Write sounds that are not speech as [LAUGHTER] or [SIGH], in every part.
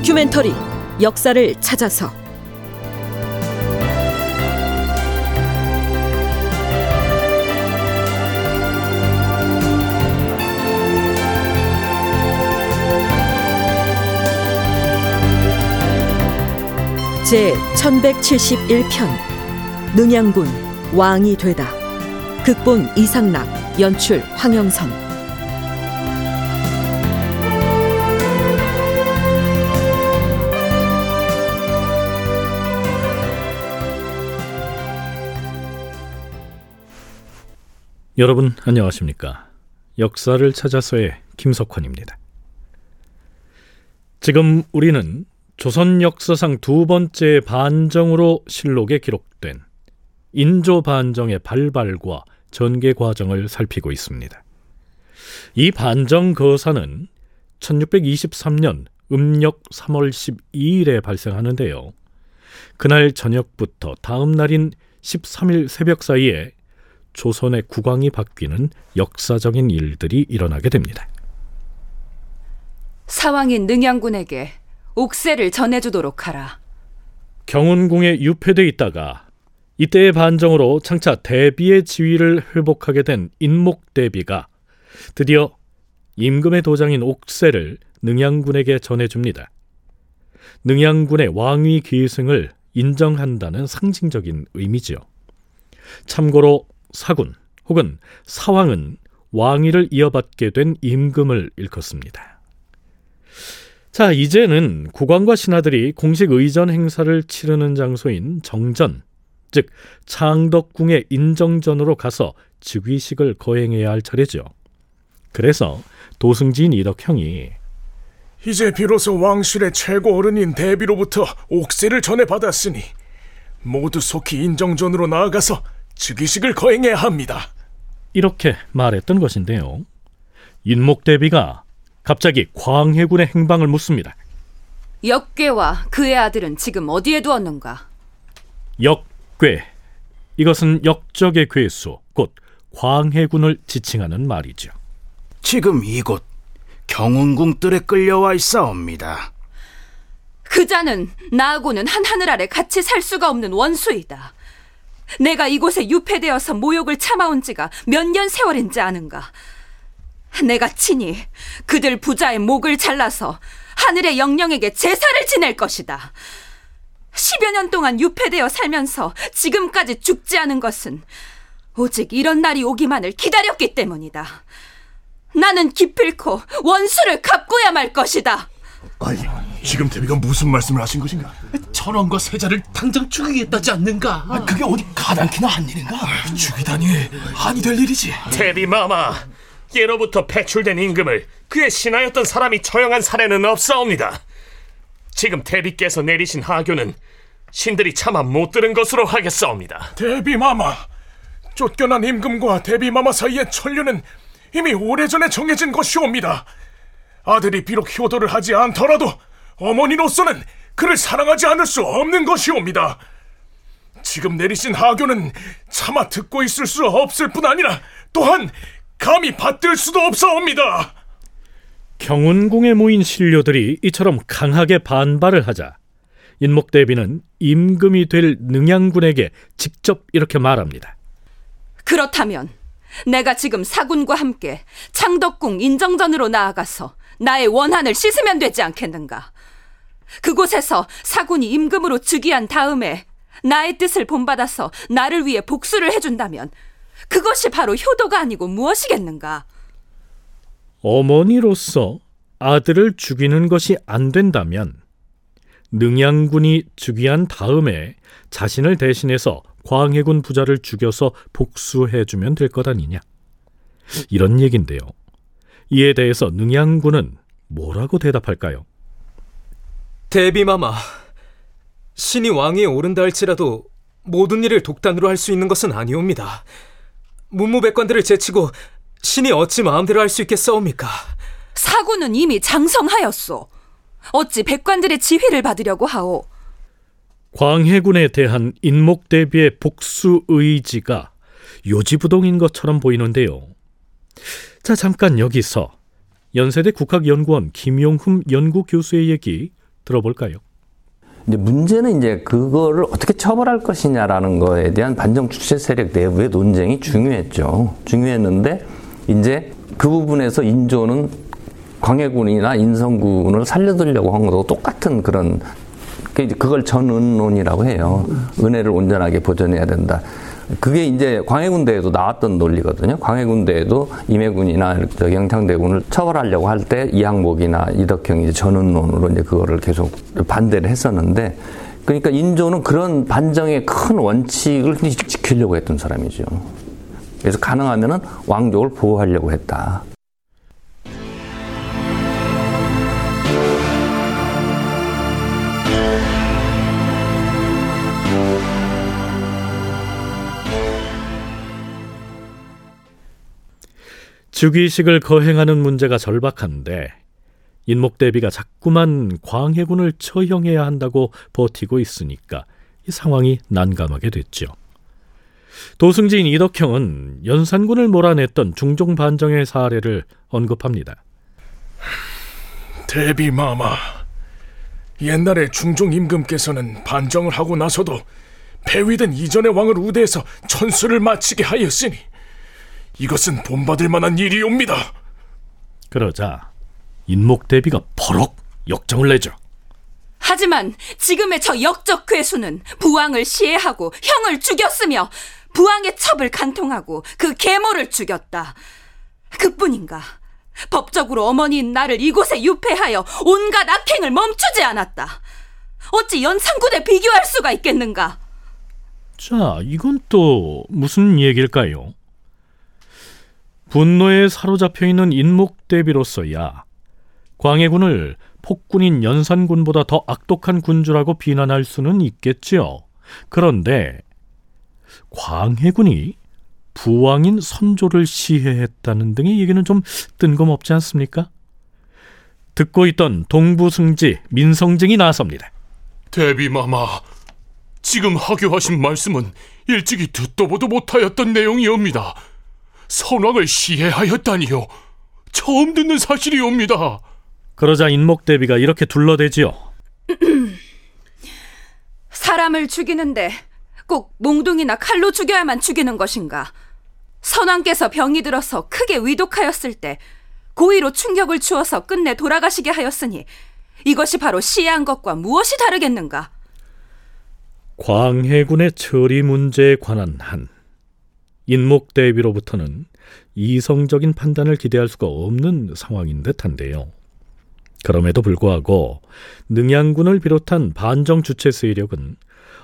다큐멘터리 역사를 찾아서. 제 1171편 능양군 왕이 되다. 극본 이상락 연출 황영선 여러분 안녕하십니까? 역사를 찾아서의 김석환입니다. 지금 우리는 조선 역사상 두 번째 반정으로 실록에 기록된 인조 반정의 발발과 전개 과정을 살피고 있습니다. 이 반정 거사는 1623년 음력 3월 12일에 발생하는데요. 그날 저녁부터 다음 날인 13일 새벽 사이에 조선의 국왕이 바뀌는 역사적인 일들이 일어나게 됩니다. 사왕인 능양군에게 옥새를 전해주도록 하라. 경운궁에 유폐돼 있다가 이때의 반정으로 장차 대비의 지위를 회복하게 된 인목 대비가 드디어 임금의 도장인 옥새를 능양군에게 전해줍니다. 능양군의 왕위 계승을 인정한다는 상징적인 의미지요. 참고로 사군 혹은 사왕은 왕위를 이어받게 된 임금을 일컫습니다. 자, 이제는 국왕과 신하들이 공식 의전 행사를 치르는 장소인 정전, 즉 창덕궁의 인정전으로 가서 즉위식을 거행해야 할 차례죠. 그래서 도승진 이덕형이 이제 비로소 왕실의 최고 어른인 대비로부터 옥세를 전해 받았으니 모두 속히 인정전으로 나아가서 즉위식을 거행해야 합니다. 이렇게 말했던 것인데요. 인목대비가 갑자기 광해군의 행방을 묻습니다. 역괴와 그의 아들은 지금 어디에 두었는가? 역괴. 이것은 역적의 괴수, 곧 광해군을 지칭하는 말이죠. 지금 이곳 경운궁 뜰에 끌려와 있사옵니다. 그 자는 나하고는 한 하늘 아래 같이 살 수가 없는 원수이다. 내가 이곳에 유폐되어서 모욕을 참아온 지가 몇 년 세월인지 아는가? 내가 친히 그들 부자의 목을 잘라서 하늘의 영령에게 제사를 지낼 것이다. 10여 년 동안 유폐되어 살면서 지금까지 죽지 않은 것은 오직 이런 날이 오기만을 기다렸기 때문이다. 나는 기필코 원수를 갚고야 말 것이다. 아니, 지금 대비가 무슨 말씀을 하신 것인가? 전원과 세자를 당장 죽이겠다지 않는가? 아, 그게 어디 가당키나 한 일인가? 죽이다니 한이 될 일이지. 대비 마마, 예로부터 배출된 임금을 그의 신하였던 사람이 처형한 사례는 없사옵니다. 지금 대비께서 내리신 하교는 신들이 차마 못 들은 것으로 하겠사옵니다. 대비 마마, 쫓겨난 임금과 대비 마마 사이의 천류는 이미 오래전에 정해진 것이옵니다. 아들이 비록 효도를 하지 않더라도 어머니로서는 그를 사랑하지 않을 수 없는 것이옵니다. 지금 내리신 하교는 차마 듣고 있을 수 없을 뿐 아니라 또한 감히 받들 수도 없사옵니다. 경운궁에 모인 신료들이 이처럼 강하게 반발을 하자 인목대비는 임금이 될 능양군에게 직접 이렇게 말합니다. 그렇다면 내가 지금 사군과 함께 창덕궁 인정전으로 나아가서 나의 원한을 씻으면 되지 않겠는가? 그곳에서 사군이 임금으로 즉위한 다음에 나의 뜻을 본받아서 나를 위해 복수를 해준다면 그것이 바로 효도가 아니고 무엇이겠는가? 어머니로서 아들을 죽이는 것이 안 된다면 능양군이 즉위한 다음에 자신을 대신해서 광해군 부자를 죽여서 복수해주면 될 것 아니냐. 이런 얘긴데요. 이에 대해서 능양군은 뭐라고 대답할까요? 대비마마, 신이 왕위에 오른다 할지라도 모든 일을 독단으로 할 수 있는 것은 아니옵니다. 문무백관들을 제치고 신이 어찌 마음대로 할 수 있겠사옵니까? 사군은 이미 장성하였소. 어찌 백관들의 지휘를 받으려고 하오? 광해군에 대한 인목 대비의 복수 의지가 요지부동인 것처럼 보이는데요. 자, 잠깐 여기서 연세대 국학연구원 김용흠 연구교수의 얘기 들어볼까요? 이제 문제는 이제 그거를 어떻게 처벌할 것이냐라는 거에 대한 반정 주체 세력 내부의 논쟁이 중요했죠. 중요했는데 이제 그 부분에서 인조는 광해군이나 인성군을 살려두려고 한 것도 똑같은 그런 그 이제 그걸 전은론이라고 해요. 은혜를 온전하게 보존해야 된다. 그게 이제 광해군대에도 나왔던 논리거든요. 광해군대에도 임해군이나 저 영창대군을 처벌하려고 할 때 이항목이나 이덕형이 전운론으로 이제 그거를 계속 반대를 했었는데 그러니까 인조는 그런 반정의 큰 원칙을 지키려고 했던 사람이죠. 그래서 가능하면은 왕족을 보호하려고 했다. 즉위식을 거행하는 문제가 절박한데 인목대비가 자꾸만 광해군을 처형해야 한다고 버티고 있으니까 이 상황이 난감하게 됐죠. 도승지인 이덕형은 연산군을 몰아냈던 중종 반정의 사례를 언급합니다. 대비 마마, 옛날에 중종 임금께서는 반정을 하고 나서도 폐위된 이전의 왕을 우대해서 천수를 마치게 하였으니 이것은 본받을 만한 일이옵니다. 그러자 인목 대비가 버럭 역정을 내죠. 하지만 지금의 저 역적 괴수는 부왕을 시해하고 형을 죽였으며 부왕의 첩을 간통하고 그 계모를 죽였다. 그뿐인가? 법적으로 어머니인 나를 이곳에 유폐하여 온갖 악행을 멈추지 않았다. 어찌 연산군에 비교할 수가 있겠는가? 자, 이건 또 무슨 얘기일까요? 분노에 사로잡혀 있는 인목대비로서야 광해군을 폭군인 연산군보다 더 악독한 군주라고 비난할 수는 있겠지요. 그런데 광해군이 부왕인 선조를 시해했다는 등의 얘기는 좀 뜬금없지 않습니까? 듣고 있던 동부승지 민성증이 나섭니다. 대비마마, 지금 하교하신 말씀은 일찍이 듣도 보도 못하였던 내용이옵니다. 선왕을 시해하였다니요. 처음 듣는 사실이옵니다. 그러자 인목대비가 이렇게 둘러대지요. [CLEARS THROAT] 사람을 죽이는데 꼭 몽둥이나 칼로 죽여야만 죽이는 것인가? 선왕께서 병이 들어서 크게 위독하였을 때 고의로 충격을 주어서 끝내 돌아가시게 하였으니 이것이 바로 시해한 것과 무엇이 다르겠는가? 광해군의 처리 문제에 관한 한 인목 대비로부터는 이성적인 판단을 기대할 수가 없는 상황인 듯한데요. 그럼에도 불구하고 능양군을 비롯한 반정 주체 세력은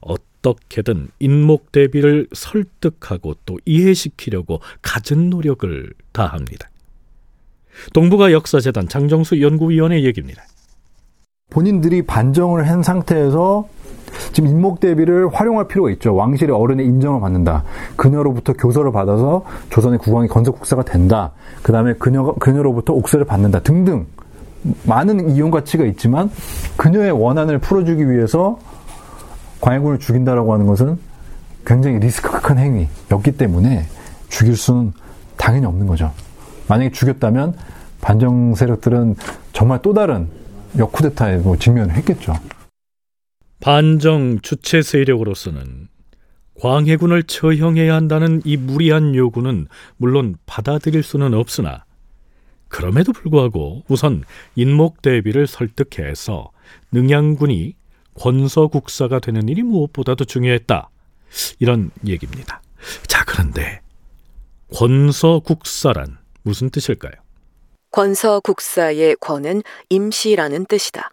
어떻게든 인목 대비를 설득하고 또 이해시키려고 갖은 노력을 다합니다. 동북아 역사재단 장정수 연구위원의 얘기입니다. 본인들이 반정을 한 상태에서 지금 인목 대비를 활용할 필요가 있죠. 왕실의 어른의 인정을 받는다. 그녀로부터 교서를 받아서 조선의 국왕이 건설국사가 된다. 그 다음에 그녀가, 그녀로부터 옥세를 받는다. 등등. 많은 이용 가치가 있지만 그녀의 원한을 풀어주기 위해서 광해군을 죽인다라고 하는 것은 굉장히 리스크가 큰 행위였기 때문에 죽일 수는 당연히 없는 거죠. 만약에 죽였다면 반정 세력들은 정말 또 다른 역쿠데타에 뭐 직면을 했겠죠. 반정 주체 세력으로서는 광해군을 처형해야 한다는 이 무리한 요구는 물론 받아들일 수는 없으나 그럼에도 불구하고 우선 인목 대비를 설득해서 능양군이 권서국사가 되는 일이 무엇보다도 중요했다. 이런 얘기입니다. 자, 그런데 권서국사란 무슨 뜻일까요? 권서국사의 권은 임시라는 뜻이다.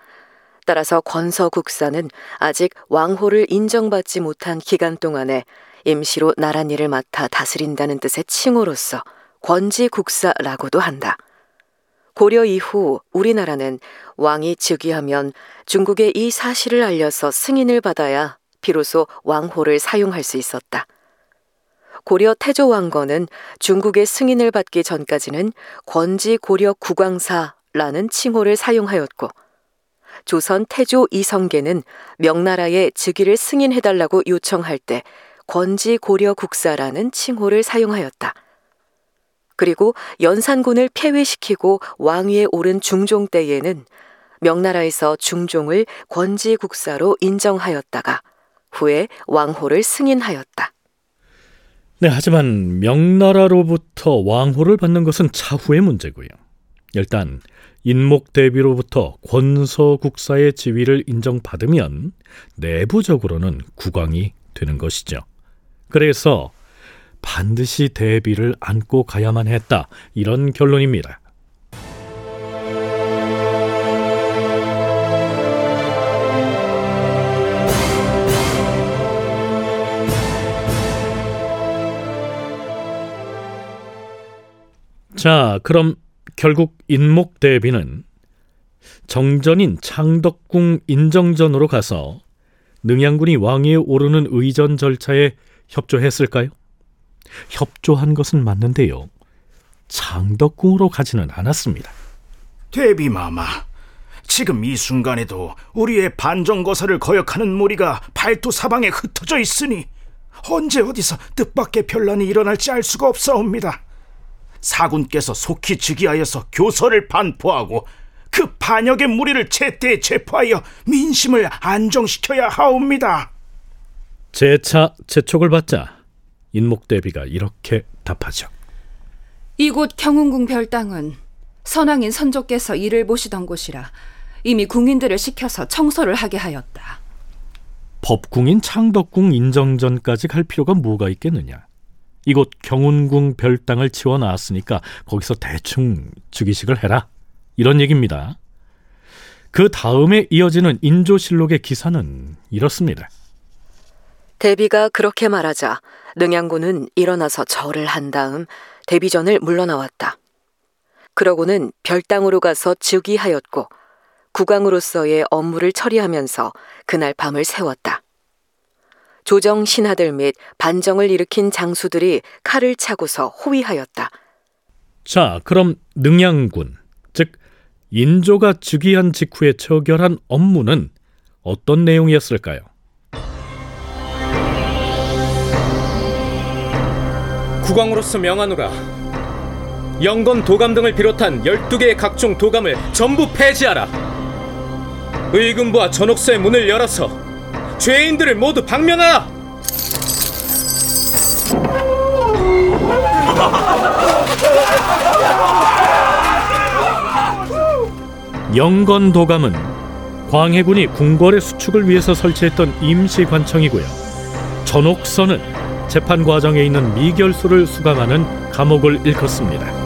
따라서 권서국사는 아직 왕호를 인정받지 못한 기간 동안에 임시로 나랏일을 맡아 다스린다는 뜻의 칭호로서 권지국사라고도 한다. 고려 이후 우리나라는 왕이 즉위하면 중국에 이 사실을 알려서 승인을 받아야 비로소 왕호를 사용할 수 있었다. 고려 태조 왕건은 중국의 승인을 받기 전까지는 권지 고려 국왕사라는 칭호를 사용하였고 조선 태조 이성계는 명나라의 즉위를 승인해달라고 요청할 때 권지 고려 국사라는 칭호를 사용하였다. 그리고 연산군을 폐위시키고 왕위에 오른 중종 때에는 명나라에서 중종을 권지 국사로 인정하였다가 후에 왕호를 승인하였다. 네, 하지만 명나라로부터 왕호를 받는 것은 차후의 문제고요. 일단 인목 대비로부터 권서 국사의 지위를 인정받으면 내부적으로는 국왕이 되는 것이죠. 그래서 반드시 대비를 안고 가야만 했다. 이런 결론입니다. 자, 그럼 결국 인목 대비는 정전인 창덕궁 인정전으로 가서 능양군이 왕위에 오르는 의전 절차에 협조했을까요? 협조한 것은 맞는데요. 창덕궁으로 가지는 않았습니다. 대비마마, 지금 이 순간에도 우리의 반정거사를 거역하는 무리가 발도 사방에 흩어져 있으니 언제 어디서 뜻밖의 변란이 일어날지 알 수가 없사옵니다. 사군께서 속히 즉위하여서 교서를 반포하고 그 반역의 무리를 제때에 체포하여 민심을 안정시켜야 하옵니다. 재차 재촉을 받자 인목대비가 이렇게 답하죠. 이곳 경운궁 별당은 선왕인 선조께서 일을 보시던 곳이라 이미 궁인들을 시켜서 청소를 하게 하였다. 법궁인 창덕궁 인정전까지 갈 필요가 뭐가 있겠느냐? 이곳 경운궁 별당을 치워 놨으니까 거기서 대충 즉위식을 해라. 이런 얘기입니다. 그 다음에 이어지는 인조실록의 기사는 이렇습니다. 대비가 그렇게 말하자 능양군은 일어나서 절을 한 다음 대비전을 물러나왔다. 그러고는 별당으로 가서 즉위하였고 국왕으로서의 업무를 처리하면서 그날 밤을 세웠다. 조정 신하들 및 반정을 일으킨 장수들이 칼을 차고서 호위하였다. 자, 그럼 능양군, 즉 인조가 즉위한 직후에 처결한 업무는 어떤 내용이었을까요? 국왕으로서 명하노라. 영건 도감 등을 비롯한 12개의 각종 도감을 전부 폐지하라. 의금부와 전옥서의 문을 열어서 죄인들을 모두 방면하라. 영건 도감은 광해군이 궁궐의 수축을 위해서 설치했던 임시 관청이고요. 전옥서는 재판 과정에 있는 미결수를 수감하는 감옥을 일컫습니다.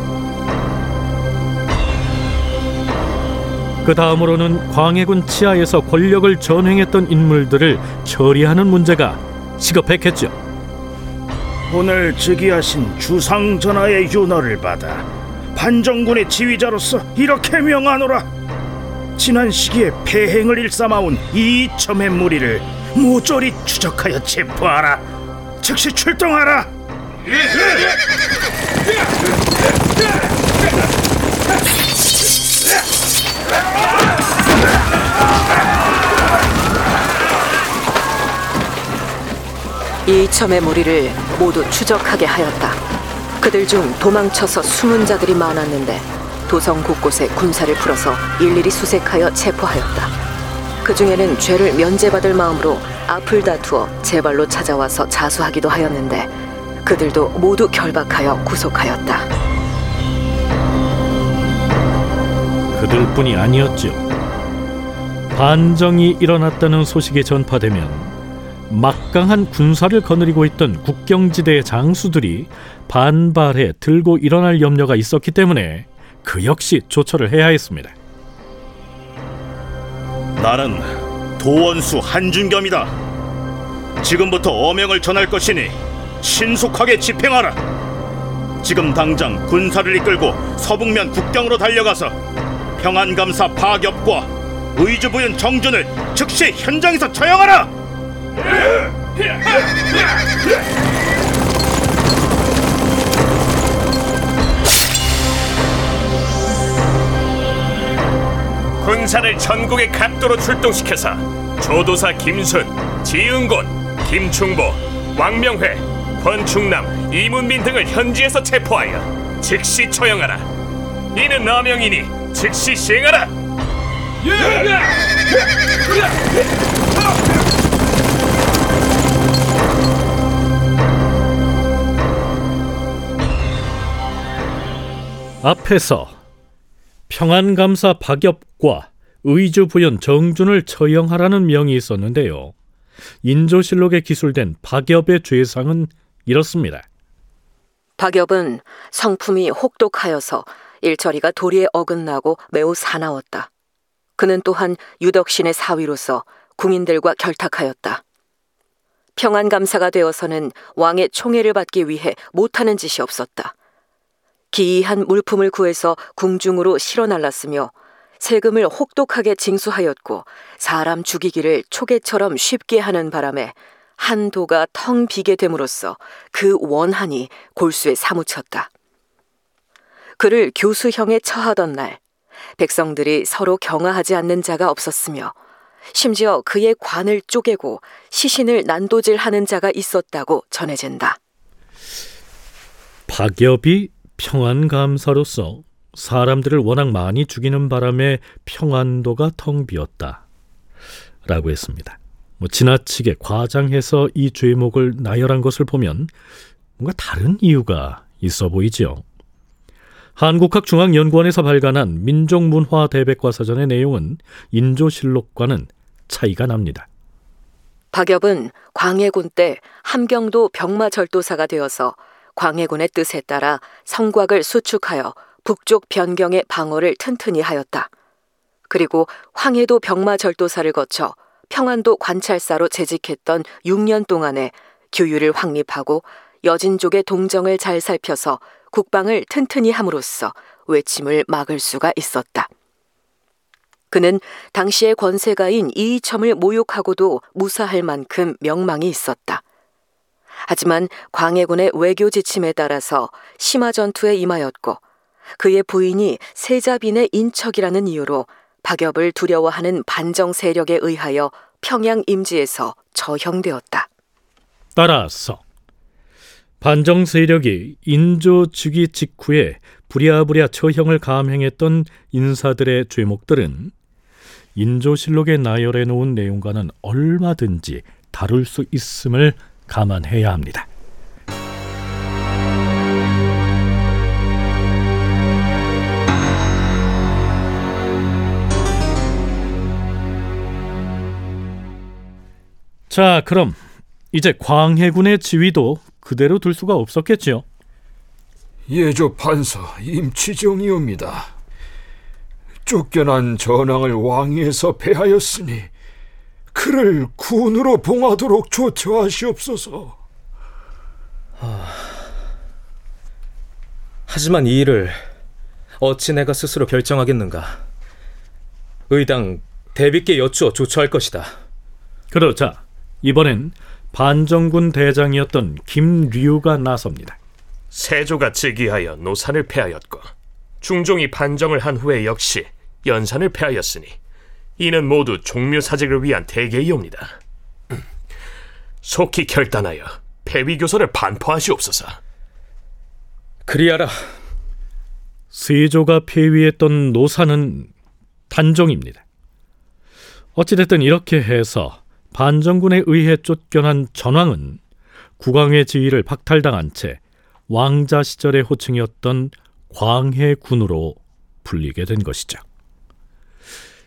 그 다음으로는 광해군 치하에서 권력을 전횡했던 인물들을 처리하는 문제가 시급했겠죠. 오늘 즉위하신 주상 전하의 윤허를 받아 반정군의 지휘자로서 이렇게 명하노라. 지난 시기에 폐행을 일삼아온 이첨의 무리를 모조리 추적하여 체포하라. 즉시 출동하라. 이첨의 무리를 모두 추적하게 하였다. 그들 중 도망쳐서 숨은 자들이 많았는데 도성 곳곳에 군사를 풀어서 일일이 수색하여 체포하였다. 그 중에는 죄를 면제받을 마음으로 앞을 다투어 제발로 찾아와서 자수하기도 하였는데 그들도 모두 결박하여 구속하였다. 그들뿐이 아니었죠. 반정이 일어났다는 소식이 전파되면 막강한 군사를 거느리고 있던 국경지대의 장수들이 반발해 들고 일어날 염려가 있었기 때문에 그 역시 조처를 해야 했습니다. 나는 도원수 한준겸이다. 지금부터 어명을 전할 것이니 신속하게 집행하라. 지금 당장 군사를 이끌고 서북면 국경으로 달려가서 평안감사 파ገብ과 의주부윤 정준을 즉시 현장에서 처형하라. 군사를 전국의 각도로 출동시켜서 조도사 김순, 지은곤, 김충보, 왕명회, 권충남, 이문민 등을 현지에서 체포하여 즉시 처형하라. 이는 어명이니 즉시 시행하라. 앞에서 평안감사 박엽과 의주부연 정준을 처형하라는 명이 있었는데요. 인조실록에 기술된 박엽의 죄상은 이렇습니다. 박엽은 성품이 혹독하여서 일처리가 도리에 어긋나고 매우 사나웠다. 그는 또한 유덕신의 사위로서 궁인들과 결탁하였다. 평안감사가 되어서는 왕의 총애를 받기 위해 못하는 짓이 없었다. 기이한 물품을 구해서 궁중으로 실어 날랐으며 세금을 혹독하게 징수하였고 사람 죽이기를 초계처럼 쉽게 하는 바람에 한 도가 텅 비게 됨으로써 그 원한이 골수에 사무쳤다. 그를 교수형에 처하던 날 백성들이 서로 경화하지 않는 자가 없었으며 심지어 그의 관을 쪼개고 시신을 난도질하는 자가 있었다고 전해진다. 박엽이 평안 감사로서 사람들을 워낙 많이 죽이는 바람에 평안도가 텅 비었다. 라고 했습니다. 뭐 지나치게 과장해서 이 죄목을 나열한 것을 보면 뭔가 다른 이유가 있어 보이죠. 한국학중앙연구원에서 발간한 민족문화 대백과사전의 내용은 인조실록과는 차이가 납니다. 박엽은 광해군 때 함경도 병마절도사가 되어서 광해군의 뜻에 따라 성곽을 수축하여 북쪽 변경의 방어를 튼튼히 하였다. 그리고 황해도 병마절도사를 거쳐 평안도 관찰사로 재직했던 6년 동안에 규율을 확립하고 여진족의 동정을 잘 살펴서 국방을 튼튼히 함으로써 외침을 막을 수가 있었다. 그는 당시의 권세가인 이이첨을 모욕하고도 무사할 만큼 명망이 있었다. 하지만 광해군의 외교 지침에 따라서 심화 전투에 임하였고 그의 부인이 세자빈의 인척이라는 이유로 박엽을 두려워하는 반정 세력에 의하여 평양 임지에서 처형되었다. 따라서 반정 세력이 인조 즉위 직후에 부랴부랴 처형을 감행했던 인사들의 죄목들은 인조실록에 나열해 놓은 내용과는 얼마든지 다룰 수 있음을 감안해야 합니다. 자, 그럼 이제 광해군의 지위도 그대로 둘 수가 없었겠지요. 예조 판사 임치정이옵니다. 쫓겨난 전황을 왕위에서 패하였으니 그를 군으로 봉하도록 조처하시옵소서. 하지만 이 일을 어찌 내가 스스로 결정하겠는가? 의당 대비께 여쭈어 조처할 것이다. 그러자 이번엔 반정군 대장이었던 김류가 나섭니다. 세조가 즉위하여 노산을 패하였고 중종이 반정을 한 후에 역시 연산을 패하였으니 이는 모두 종묘 사직을 위한 대계이옵니다. 속히 결단하여 폐위교서를 반포하시옵소서. 그리하라. 세조가 폐위했던 노사는 단종입니다. 어찌됐든 이렇게 해서 반정군에 의해 쫓겨난 전왕은 국왕의 지위를 박탈당한 채 왕자 시절의 호칭이었던 광해군으로 불리게 된 것이죠.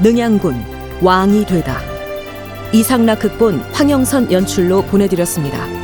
능양군 왕이 되다 이상락 극본 황영선 연출로 보내드렸습니다.